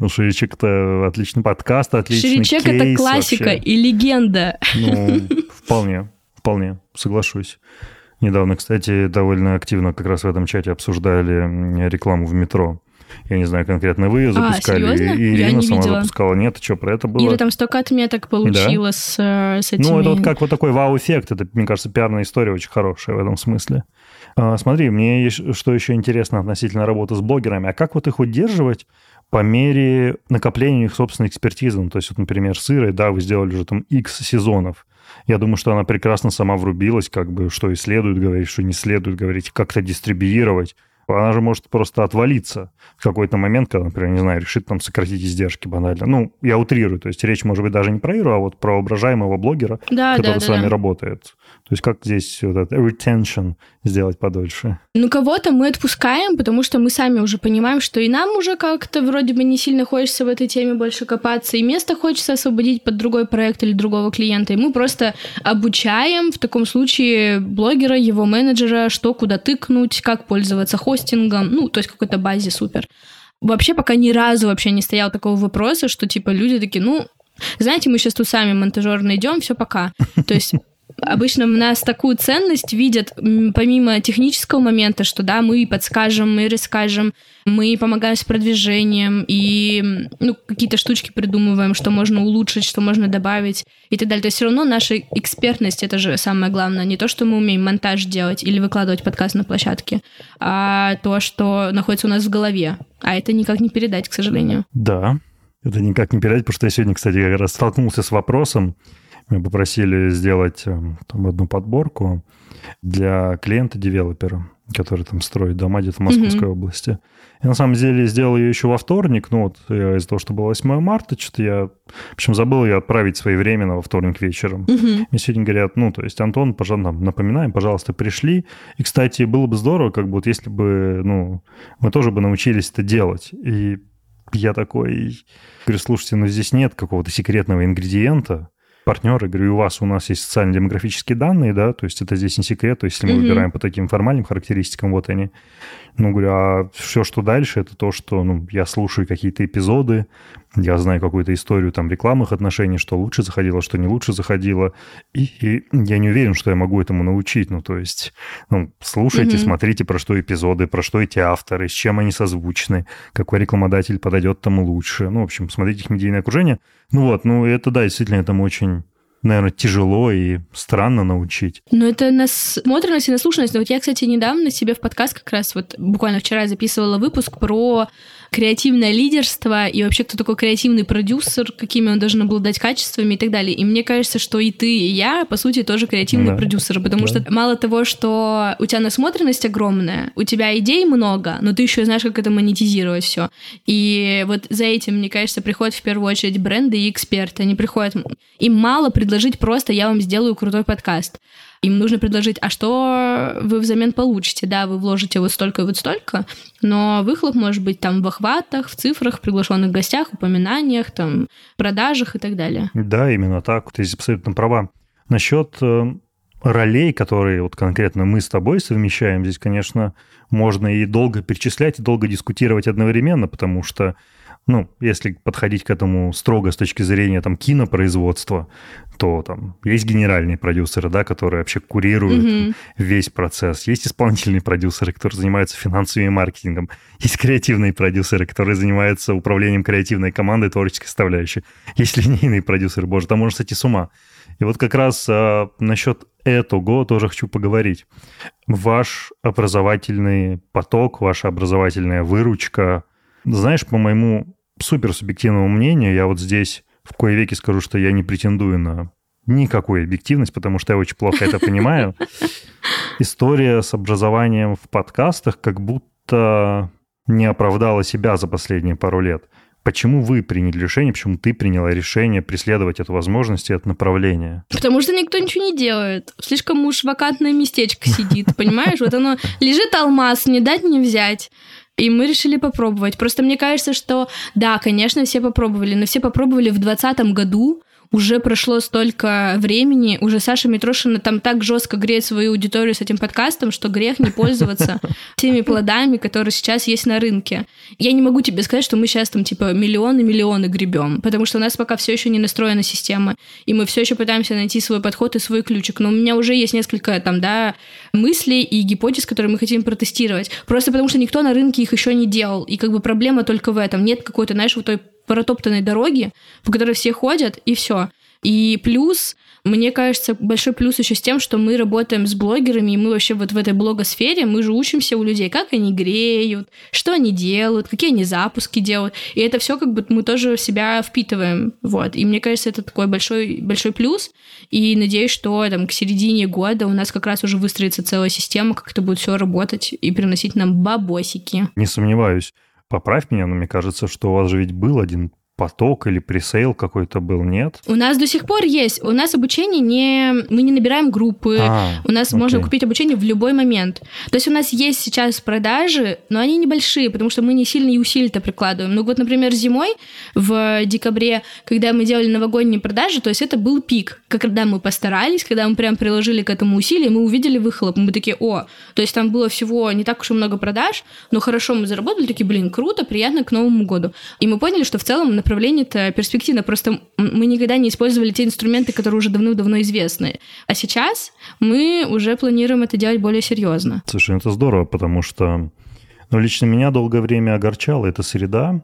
Ну, Ширичек это отличный подкаст, отличный Это кейс классика вообще. и легенда. Ну, вполне, вполне, соглашусь. Недавно, кстати, довольно активно как раз в этом чате обсуждали рекламу в метро. Я не знаю, конкретно вы ее запускали, А, серьезно? и Ирина сама видела. запускала. Нет, что про это было? Ира там столько отметок получила с, э, с этими... Ну, это вот как вот такой вау-эффект. Это, мне кажется, пиарная история очень хорошая в этом смысле. А, смотри, мне что еще интересно относительно работы с блогерами. А как вот их удерживать по мере накопления их собственной экспертизы? Ну, то есть, вот, например, с Ирой, да, вы сделали уже там X сезонов. Я думаю, что она прекрасно сама врубилась, как бы, что и следует говорить, что не следует говорить, как-то дистрибьюировать. Она же может просто отвалиться в какой-то момент, когда, например, не знаю, решит там сократить издержки банально. Ну, я утрирую, то есть речь может быть даже не про Иру, а вот про воображаемого блогера, Да, который да, с да, вами да. работает. То есть как здесь вот этот retention сделать подольше? Ну, кого-то мы отпускаем, потому что мы сами уже понимаем, что и нам уже как-то вроде бы не сильно хочется в этой теме больше копаться, и место хочется освободить под другой проект или другого клиента. И мы просто обучаем в таком случае блогера, его менеджера, что куда тыкнуть, как пользоваться хостингом, ну, то есть какой-то базе супер. Вообще пока ни разу вообще не стоял такого вопроса, что типа люди такие, ну, знаете, мы сейчас тут сами монтажер найдем, все пока. То есть обычно в нас такую ценность видят, помимо технического момента, что да, мы подскажем, мы расскажем, мы помогаем с продвижением и ну, какие-то штучки придумываем, что можно улучшить, что можно добавить и так далее. То есть все равно наша экспертность это же самое главное. Не то, что мы умеем монтаж делать или выкладывать подкаст на площадке, а то, что находится у нас в голове. А это никак не передать, к сожалению. Да, это никак не передать, потому что я сегодня, кстати, как раз столкнулся с вопросом. Меня попросили сделать э, там одну подборку для клиента-девелопера, который там строит дома где-то в Московской области. Я на самом деле сделал ее еще во вторник, ну вот я из-за того, что было 8 марта, что-то я, в общем, забыл ее отправить своевременно во вторник вечером. Мне сегодня говорят, ну, то есть, Антон, пожалуйста, напоминаем, пожалуйста, пришли. И, кстати, было бы здорово, как бы вот если бы, ну, мы тоже бы научились это делать. И я такой, говорю, слушайте, ну здесь нет какого-то секретного ингредиента, партнеры, говорю, у вас, у нас есть социально-демографические данные, да, то есть это здесь не секрет, то есть если мы mm-hmm. выбираем по таким формальным характеристикам, вот они. Ну, говорю, а все, что дальше, это то, что, ну, я слушаю какие-то эпизоды, я знаю какую-то историю там рекламных отношений, что лучше заходило, что не лучше заходило, и, и я не уверен, что я могу этому научить, ну, то есть, ну, слушайте, mm-hmm. смотрите, про что эпизоды, про что эти авторы, с чем они созвучны, какой рекламодатель подойдет тому лучше, ну, в общем, смотрите их медийное окружение, ну вот, ну, это, да, действительно, этому очень наверное, тяжело и странно научить. Ну, это насмотренность и наслушанность. Но вот я, кстати, недавно себе в подкаст как раз вот буквально вчера записывала выпуск про креативное лидерство и вообще кто такой креативный продюсер, какими он должен обладать качествами и так далее. И мне кажется, что и ты, и я, по сути, тоже креативные да. продюсеры, потому да. что мало того, что у тебя насмотренность огромная, у тебя идей много, но ты еще знаешь, как это монетизировать все. И вот за этим, мне кажется, приходят в первую очередь бренды и эксперты. Они приходят, им мало предложить просто «я вам сделаю крутой подкаст». Им нужно предложить, а что вы взамен получите? Да, вы вложите вот столько и вот столько, но выхлоп может быть там в охватах, в цифрах, приглашенных гостях, упоминаниях, там, продажах и так далее. Да, именно так. Ты абсолютно права. Насчет э, ролей, которые вот конкретно мы с тобой совмещаем, здесь, конечно, можно и долго перечислять, и долго дискутировать одновременно, потому что ну, если подходить к этому строго с точки зрения там кинопроизводства, то там есть генеральные продюсеры, да, которые вообще курируют mm-hmm. весь процесс. Есть исполнительные продюсеры, которые занимаются финансовым маркетингом. Есть креативные продюсеры, которые занимаются управлением креативной командой, творческой составляющей. Есть линейные продюсеры, боже, там можно сойти с ума. И вот как раз а, насчет этого тоже хочу поговорить. Ваш образовательный поток, ваша образовательная выручка, знаешь, по моему супер субъективному мнению, я вот здесь в кое веки скажу, что я не претендую на никакую объективность, потому что я очень плохо это понимаю. История с образованием в подкастах как будто не оправдала себя за последние пару лет. Почему вы приняли решение, почему ты приняла решение преследовать эту возможность и это направление? Потому что никто ничего не делает. Слишком уж вакантное местечко сидит, понимаешь? Вот оно лежит алмаз, не дать не взять. И мы решили попробовать. Просто мне кажется, что да, конечно, все попробовали, но все попробовали в 2020 году, уже прошло столько времени, уже Саша Митрошина там так жестко греет свою аудиторию с этим подкастом, что грех не пользоваться теми плодами, которые сейчас есть на рынке. Я не могу тебе сказать, что мы сейчас там типа миллионы-миллионы гребем, потому что у нас пока все еще не настроена система, и мы все еще пытаемся найти свой подход и свой ключик. Но у меня уже есть несколько там, да, мыслей и гипотез, которые мы хотим протестировать. Просто потому что никто на рынке их еще не делал. И как бы проблема только в этом. Нет какой-то, знаешь, вот той протоптанной дороги, по которой все ходят, и все. И плюс, мне кажется, большой плюс еще с тем, что мы работаем с блогерами, и мы вообще вот в этой блогосфере, мы же учимся у людей, как они греют, что они делают, какие они запуски делают. И это все как бы мы тоже себя впитываем. Вот. И мне кажется, это такой большой, большой плюс. И надеюсь, что там к середине года у нас как раз уже выстроится целая система, как это будет все работать и приносить нам бабосики. Не сомневаюсь. Поправь меня, но мне кажется, что у вас же ведь был один поток или пресейл какой-то был, нет? У нас до сих пор есть. У нас обучение не... Мы не набираем группы. А, у нас окей. можно купить обучение в любой момент. То есть у нас есть сейчас продажи, но они небольшие, потому что мы не сильно и усилий-то прикладываем. Ну вот, например, зимой в декабре, когда мы делали новогодние продажи, то есть это был пик. Когда мы постарались, когда мы прям приложили к этому усилия, мы увидели выхлоп. Мы такие, о, то есть там было всего не так уж и много продаж, но хорошо мы заработали, такие, блин, круто, приятно к Новому году. И мы поняли, что в целом направление-то перспективно. Просто мы никогда не использовали те инструменты, которые уже давно-давно известны. А сейчас мы уже планируем это делать более серьезно. Слушай, это здорово, потому что ну, лично меня долгое время огорчала эта среда,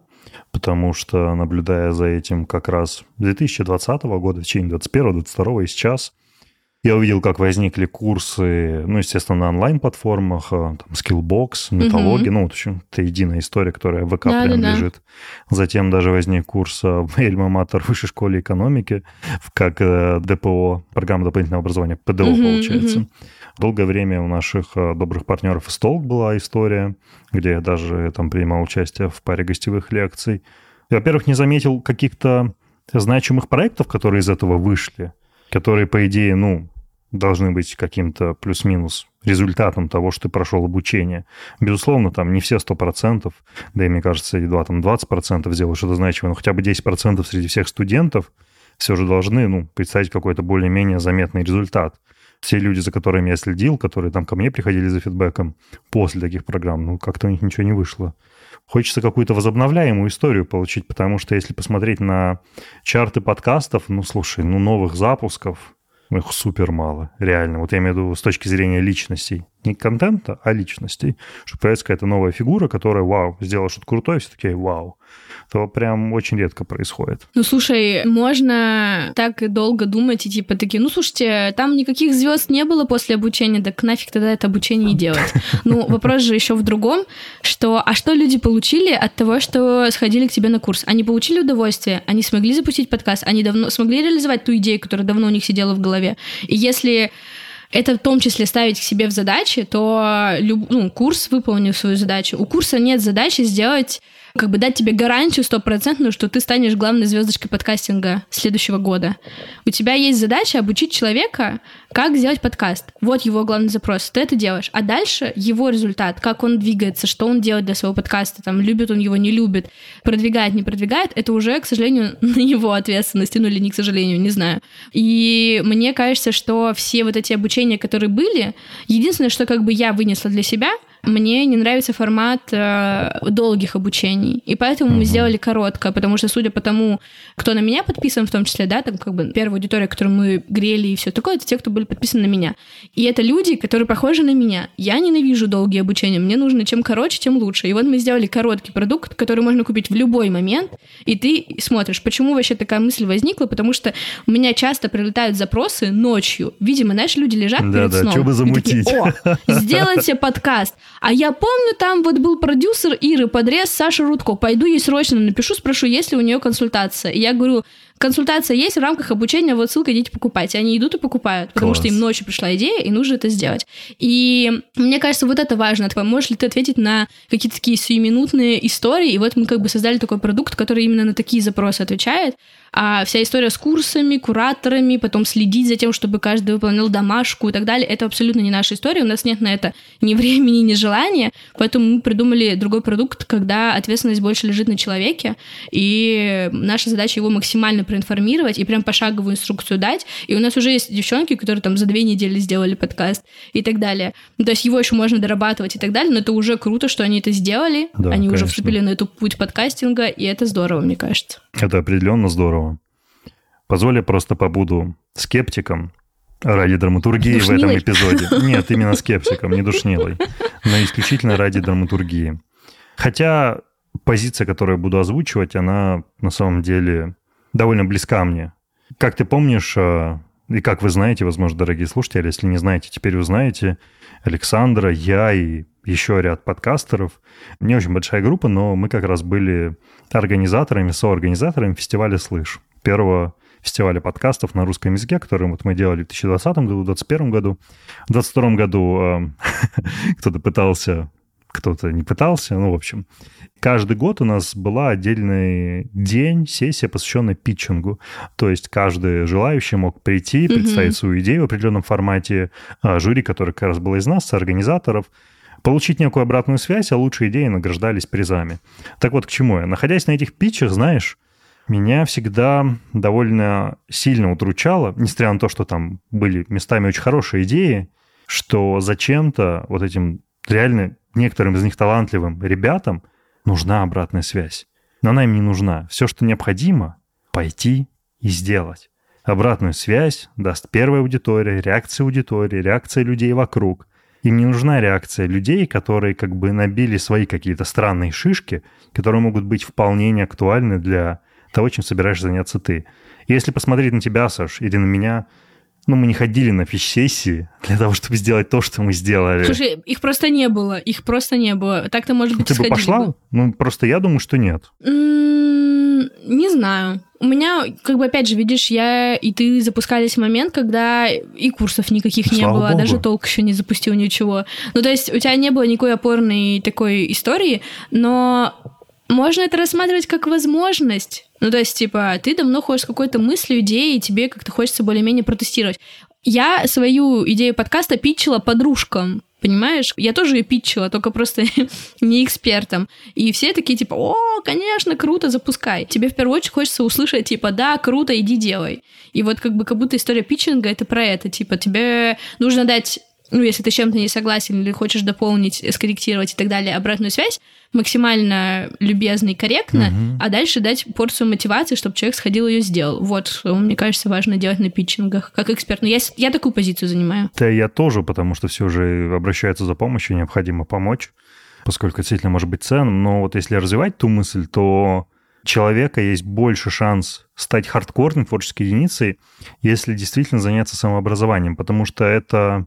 потому что, наблюдая за этим как раз 2020 года, в течение 2021, 2022 и сейчас, я увидел, как возникли курсы, ну, естественно, на онлайн-платформах, э, там, Skillbox, Металлоги, угу. ну, в общем, это единая история, которая в ВК да, прям да, лежит. Да. Затем даже возник курс э, в Эльма-Матер Высшей школе экономики, как э, ДПО, программа дополнительного образования, ПДО, угу, получается. Угу. Долгое время у наших добрых партнеров из Толк была история, где я даже там принимал участие в паре гостевых лекций. Я, во-первых, не заметил каких-то значимых проектов, которые из этого вышли, которые, по идее, ну, должны быть каким-то плюс-минус результатом того, что ты прошел обучение. Безусловно, там не все 100%, да и, мне кажется, едва там 20% сделают что-то значимое, но хотя бы 10% среди всех студентов все же должны ну, представить какой-то более-менее заметный результат. Все люди, за которыми я следил, которые там ко мне приходили за фидбэком после таких программ, ну, как-то у них ничего не вышло. Хочется какую-то возобновляемую историю получить, потому что если посмотреть на чарты подкастов, ну, слушай, ну, новых запусков, их супер мало, реально. Вот я имею в виду с точки зрения личностей. Не контента, а личностей. Что появится какая-то новая фигура, которая, вау, сделала что-то крутое, все такие, вау то прям очень редко происходит. Ну, слушай, можно так долго думать и типа такие, ну, слушайте, там никаких звезд не было после обучения, так нафиг тогда это обучение и делать. Ну, вопрос же еще в другом, что, а что люди получили от того, что сходили к тебе на курс? Они получили удовольствие, они смогли запустить подкаст, они давно смогли реализовать ту идею, которая давно у них сидела в голове. И если это в том числе ставить к себе в задачи, то люб, ну, курс выполнил свою задачу. У курса нет задачи сделать как бы дать тебе гарантию стопроцентную, что ты станешь главной звездочкой подкастинга следующего года. У тебя есть задача обучить человека, как сделать подкаст. Вот его главный запрос. Ты это делаешь. А дальше его результат, как он двигается, что он делает для своего подкаста, там, любит он его, не любит, продвигает, не продвигает, это уже, к сожалению, на его ответственности, ну или не к сожалению, не знаю. И мне кажется, что все вот эти обучения, которые были, единственное, что как бы я вынесла для себя — мне не нравится формат э, долгих обучений, и поэтому мы сделали короткое, потому что, судя по тому, кто на меня подписан, в том числе, да, там как бы первая аудитория, которую мы грели и все такое, это те, кто были подписаны на меня. И это люди, которые похожи на меня. Я ненавижу долгие обучения, мне нужно чем короче, тем лучше. И вот мы сделали короткий продукт, который можно купить в любой момент, и ты смотришь, почему вообще такая мысль возникла, потому что у меня часто прилетают запросы ночью. Видимо, знаешь, люди лежат да, перед да, сном. Что бы замутить? Такие, О, сделайте подкаст. А я помню, там вот был продюсер Иры Подрез, Саша Рудко. Пойду ей срочно напишу, спрошу, есть ли у нее консультация. И я говорю, консультация есть в рамках обучения, вот ссылка, идите покупать. И они идут и покупают, потому Класс. что им ночью пришла идея, и нужно это сделать. И мне кажется, вот это важно. Типа, можешь ли ты ответить на какие-то такие сиюминутные истории? И вот мы как бы создали такой продукт, который именно на такие запросы отвечает. А вся история с курсами, кураторами, потом следить за тем, чтобы каждый выполнял домашку и так далее, это абсолютно не наша история. У нас нет на это ни времени, ни желания. Поэтому мы придумали другой продукт, когда ответственность больше лежит на человеке, и наша задача его максимально проинформировать и прям пошаговую инструкцию дать. И у нас уже есть девчонки, которые там за две недели сделали подкаст и так далее. Ну, то есть его еще можно дорабатывать и так далее, но это уже круто, что они это сделали. Да, они конечно. уже вступили на эту путь подкастинга, и это здорово, мне кажется. Это определенно здорово. Позволь я просто побуду скептиком ради драматургии душнилой? в этом эпизоде. Нет, именно скептиком, не душнилой, но исключительно ради драматургии. Хотя позиция, которую я буду озвучивать, она на самом деле довольно близка мне. Как ты помнишь, э, и как вы знаете, возможно, дорогие слушатели, если не знаете, теперь узнаете, Александра, я и еще ряд подкастеров. Не очень большая группа, но мы как раз были организаторами, соорганизаторами фестиваля «Слышь», первого фестиваля подкастов на русском языке, который вот мы делали в 2020 году, в 2021 году. В 2022 году кто-то пытался, кто-то не пытался, ну, в общем. Каждый год у нас была отдельный день, сессия, посвященная питчингу. То есть каждый желающий мог прийти, представить mm-hmm. свою идею в определенном формате. А жюри, которое как раз было из нас, организаторов, получить некую обратную связь, а лучшие идеи награждались призами. Так вот, к чему я? Находясь на этих питчах, знаешь, меня всегда довольно сильно удручало, несмотря на то, что там были местами очень хорошие идеи, что зачем-то вот этим реально некоторым из них талантливым ребятам нужна обратная связь. Но она им не нужна. Все, что необходимо, пойти и сделать. Обратную связь даст первая аудитория, реакция аудитории, реакция людей вокруг. Им не нужна реакция людей, которые как бы набили свои какие-то странные шишки, которые могут быть вполне неактуальны для того, чем собираешься заняться ты. если посмотреть на тебя, Саш, или на меня, ну, мы не ходили на фич-сессии для того, чтобы сделать то, что мы сделали. Слушай, их просто не было, их просто не было. Так-то, может быть, Ты бы пошла? Бы. Ну, просто я думаю, что нет. не знаю. У меня, как бы, опять же, видишь, я и ты запускались в момент, когда и курсов никаких Слава не было, Богу. даже толк еще не запустил ничего. Ну, то есть у тебя не было никакой опорной такой истории, но можно это рассматривать как возможность. Ну, то есть, типа, ты давно ходишь с какой-то мыслью, идеей, и тебе как-то хочется более-менее протестировать. Я свою идею подкаста питчила подружкам понимаешь? Я тоже ее питчила, только просто не экспертом. И все такие типа, о, конечно, круто, запускай. Тебе в первую очередь хочется услышать типа, да, круто, иди делай. И вот как бы как будто история питчинга это про это, типа, тебе нужно дать ну, если ты чем-то не согласен или хочешь дополнить, скорректировать и так далее, обратную связь, максимально любезно и корректно, угу. а дальше дать порцию мотивации, чтобы человек сходил и ее сделал. Вот, мне кажется, важно делать на питчингах, как эксперт. Но я, я такую позицию занимаю. Да, я тоже, потому что все же обращаются за помощью, необходимо помочь, поскольку действительно может быть ценным. Но вот если развивать ту мысль, то человека есть больше шанс стать хардкорной творческой единицей, если действительно заняться самообразованием, потому что это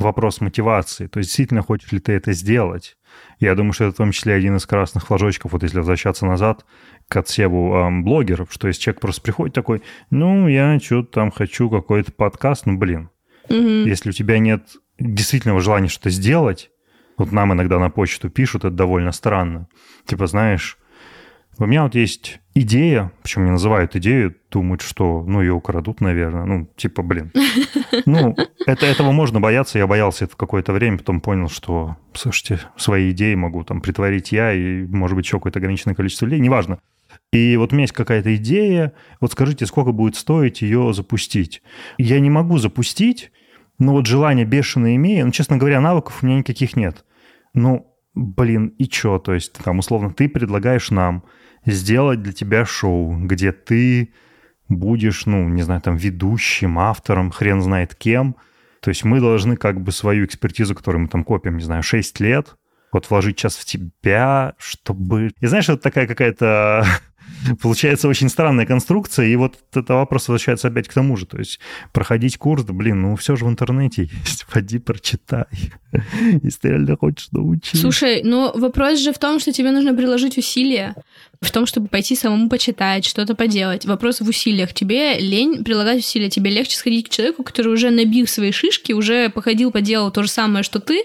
вопрос мотивации. То есть действительно хочешь ли ты это сделать? Я думаю, что это в том числе один из красных флажочков, вот если возвращаться назад к отсеву эм, блогеров, что есть человек просто приходит такой, ну, я что-то там хочу какой-то подкаст, ну, блин. Угу. Если у тебя нет действительного желания что-то сделать, вот нам иногда на почту пишут, это довольно странно. Типа, знаешь, у меня вот есть идея, причем не называют идею, думают, что, ну, ее украдут, наверное. Ну, типа, блин. Ну, это, этого можно бояться. Я боялся это какое-то время, потом понял, что, слушайте, свои идеи могу там притворить я и, может быть, еще какое-то ограниченное количество людей, неважно. И вот у меня есть какая-то идея, вот скажите, сколько будет стоить ее запустить? Я не могу запустить, но вот желание бешеное имею, но, честно говоря, навыков у меня никаких нет. Ну, блин, и что? То есть, там, условно, ты предлагаешь нам сделать для тебя шоу, где ты будешь, ну, не знаю, там, ведущим, автором, хрен знает кем. То есть мы должны как бы свою экспертизу, которую мы там копим, не знаю, 6 лет, вот вложить час в тебя, чтобы... И знаешь, это такая какая-то Получается очень странная конструкция, и вот это вопрос возвращается опять к тому же. То есть проходить курс, блин, ну все же в интернете есть, поди прочитай, если ты реально хочешь научиться. Слушай, ну вопрос же в том, что тебе нужно приложить усилия, в том, чтобы пойти самому почитать, что-то поделать. Вопрос в усилиях. Тебе лень прилагать усилия, тебе легче сходить к человеку, который уже набил свои шишки, уже походил, поделал то же самое, что ты,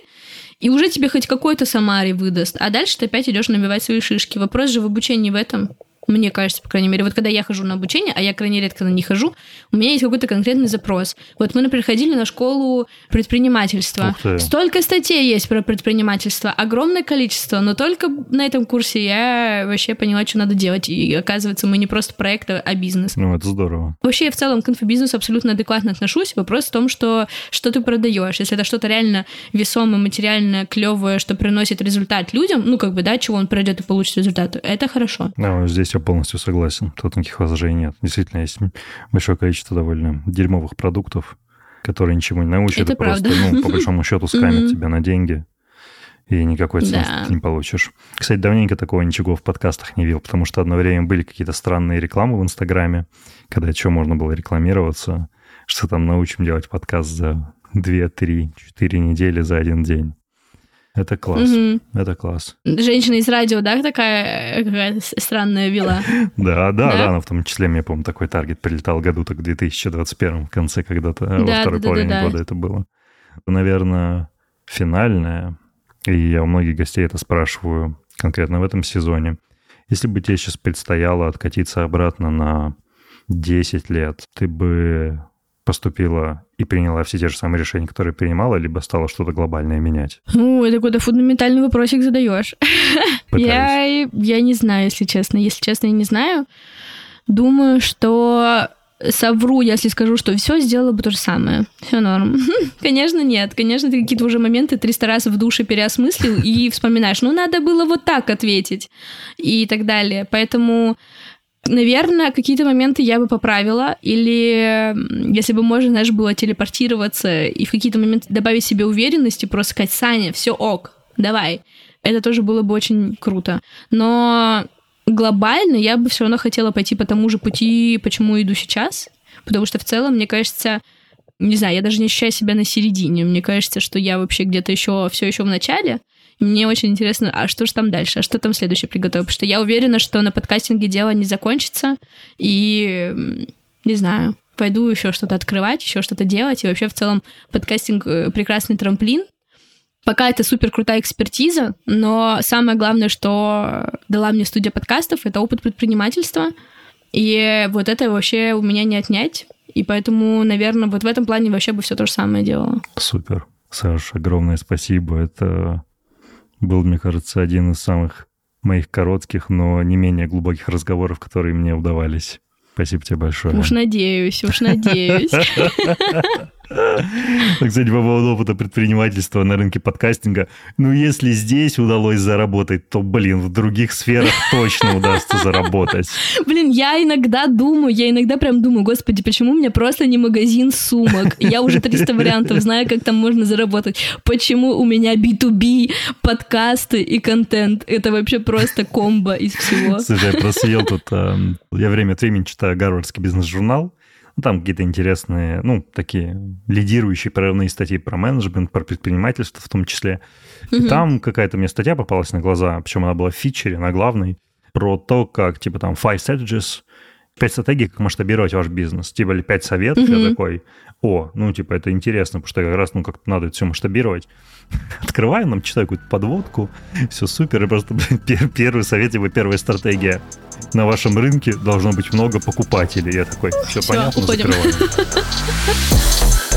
и уже тебе хоть какой-то самари выдаст, а дальше ты опять идешь набивать свои шишки. Вопрос же в обучении в этом. Мне кажется, по крайней мере. Вот когда я хожу на обучение, а я крайне редко на не хожу, у меня есть какой-то конкретный запрос. Вот мы, например, ходили на школу предпринимательства. Столько статей есть про предпринимательство, огромное количество, но только на этом курсе я вообще поняла, что надо делать. И оказывается, мы не просто проект, а бизнес. Ну, это здорово. Вообще, я в целом к инфобизнесу абсолютно адекватно отношусь. Вопрос в том, что, что ты продаешь. Если это что-то реально весомое, материальное, клевое, что приносит результат людям, ну, как бы, да, чего он пройдет и получит результат, это хорошо. Да, здесь я полностью согласен. Тут никаких возражений нет. Действительно, есть большое количество довольно дерьмовых продуктов, которые ничему не научат. Это просто, ну, по большому счету, скамят тебя на деньги и никакой ценности да. ты не получишь. Кстати, давненько такого ничего в подкастах не видел, потому что одно время были какие-то странные рекламы в Инстаграме, когда что можно было рекламироваться, что там научим делать подкаст за 2, 3, 4 недели за один день. Это класс. Угу. Это класс. Женщина из радио, да, такая какая странная вела? Да, да, да, она в том числе, мне, помню, такой таргет прилетал году так в 2021 в конце когда-то, во второй половине года это было. Наверное, финальная, и я у многих гостей это спрашиваю конкретно в этом сезоне. Если бы тебе сейчас предстояло откатиться обратно на 10 лет, ты бы поступила и приняла все те же самые решения, которые принимала, либо стала что-то глобальное менять? Ну, это какой-то фундаментальный вопросик задаешь. я, я не знаю, если честно. Если честно, я не знаю. Думаю, что совру, если скажу, что все сделала бы то же самое. Все норм. Конечно, нет. Конечно, ты какие-то уже моменты 300 раз в душе переосмыслил и вспоминаешь, ну, надо было вот так ответить и так далее. Поэтому Наверное, какие-то моменты я бы поправила, или если бы можно, знаешь, было телепортироваться и в какие-то моменты добавить себе уверенности, просто сказать, Саня, все ок, давай. Это тоже было бы очень круто. Но глобально я бы все равно хотела пойти по тому же пути, почему иду сейчас, потому что в целом, мне кажется, не знаю, я даже не ощущаю себя на середине. Мне кажется, что я вообще где-то еще все еще в начале, мне очень интересно, а что же там дальше, а что там следующее приготовить? Потому что я уверена, что на подкастинге дело не закончится, и не знаю, пойду еще что-то открывать, еще что-то делать. И вообще в целом подкастинг э, прекрасный трамплин. Пока это супер крутая экспертиза, но самое главное, что дала мне студия подкастов, это опыт предпринимательства. И вот это вообще у меня не отнять. И поэтому, наверное, вот в этом плане вообще бы все то же самое делала. Супер. Саш, огромное спасибо. Это был, мне кажется, один из самых моих коротких, но не менее глубоких разговоров, которые мне удавались. Спасибо тебе большое. Уж надеюсь, уж надеюсь. Кстати, по поводу опыта предпринимательства на рынке подкастинга. Ну, если здесь удалось заработать, то, блин, в других сферах точно удастся заработать. Блин, я иногда думаю, я иногда прям думаю, господи, почему у меня просто не магазин сумок? Я уже 300 вариантов знаю, как там можно заработать. Почему у меня B2B, подкасты и контент? Это вообще просто комбо из всего. Слушай, я просидел тут, эм, я время от времени читаю Гарвардский бизнес-журнал, ну, там какие-то интересные, ну, такие лидирующие прорывные статьи про менеджмент, про предпринимательство в том числе. И угу. там какая-то мне статья попалась на глаза, причем она была в фичере, на главной, про то, как, типа, там, five strategies, пять стратегий, как масштабировать ваш бизнес. Типа, или пять советов, угу. я такой, о, ну, типа, это интересно, потому что как раз, ну, как-то надо это все масштабировать. Открываю, нам читаю какую-то подводку, все супер, и просто, блин, первый совет, его первая стратегия. На вашем рынке должно быть много покупателей. Я такой, все, все понятно, уходим. закрываю.